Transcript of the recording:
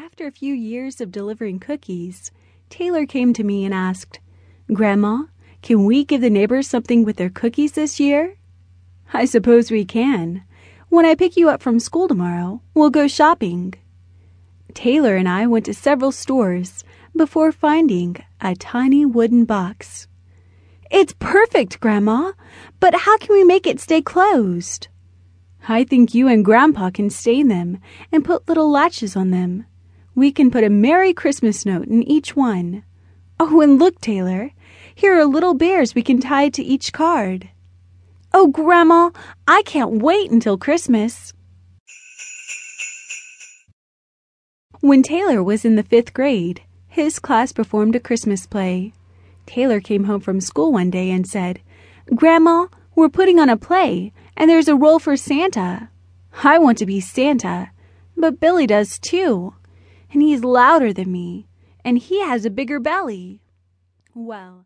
After a few years of delivering cookies, Taylor came to me and asked, Grandma, can we give the neighbors something with their cookies this year? I suppose we can. When I pick you up from school tomorrow, we'll go shopping. Taylor and I went to several stores before finding a tiny wooden box. It's perfect, Grandma, but how can we make it stay closed? I think you and Grandpa can stain them and put little latches on them. We can put a Merry Christmas note in each one. Oh, and look, Taylor, here are little bears we can tie to each card. Oh, Grandma, I can't wait until Christmas. When Taylor was in the fifth grade, his class performed a Christmas play. Taylor came home from school one day and said, Grandma, we're putting on a play, and there's a role for Santa. I want to be Santa, but Billy does too, and he's louder than me, and he has a bigger belly. Well,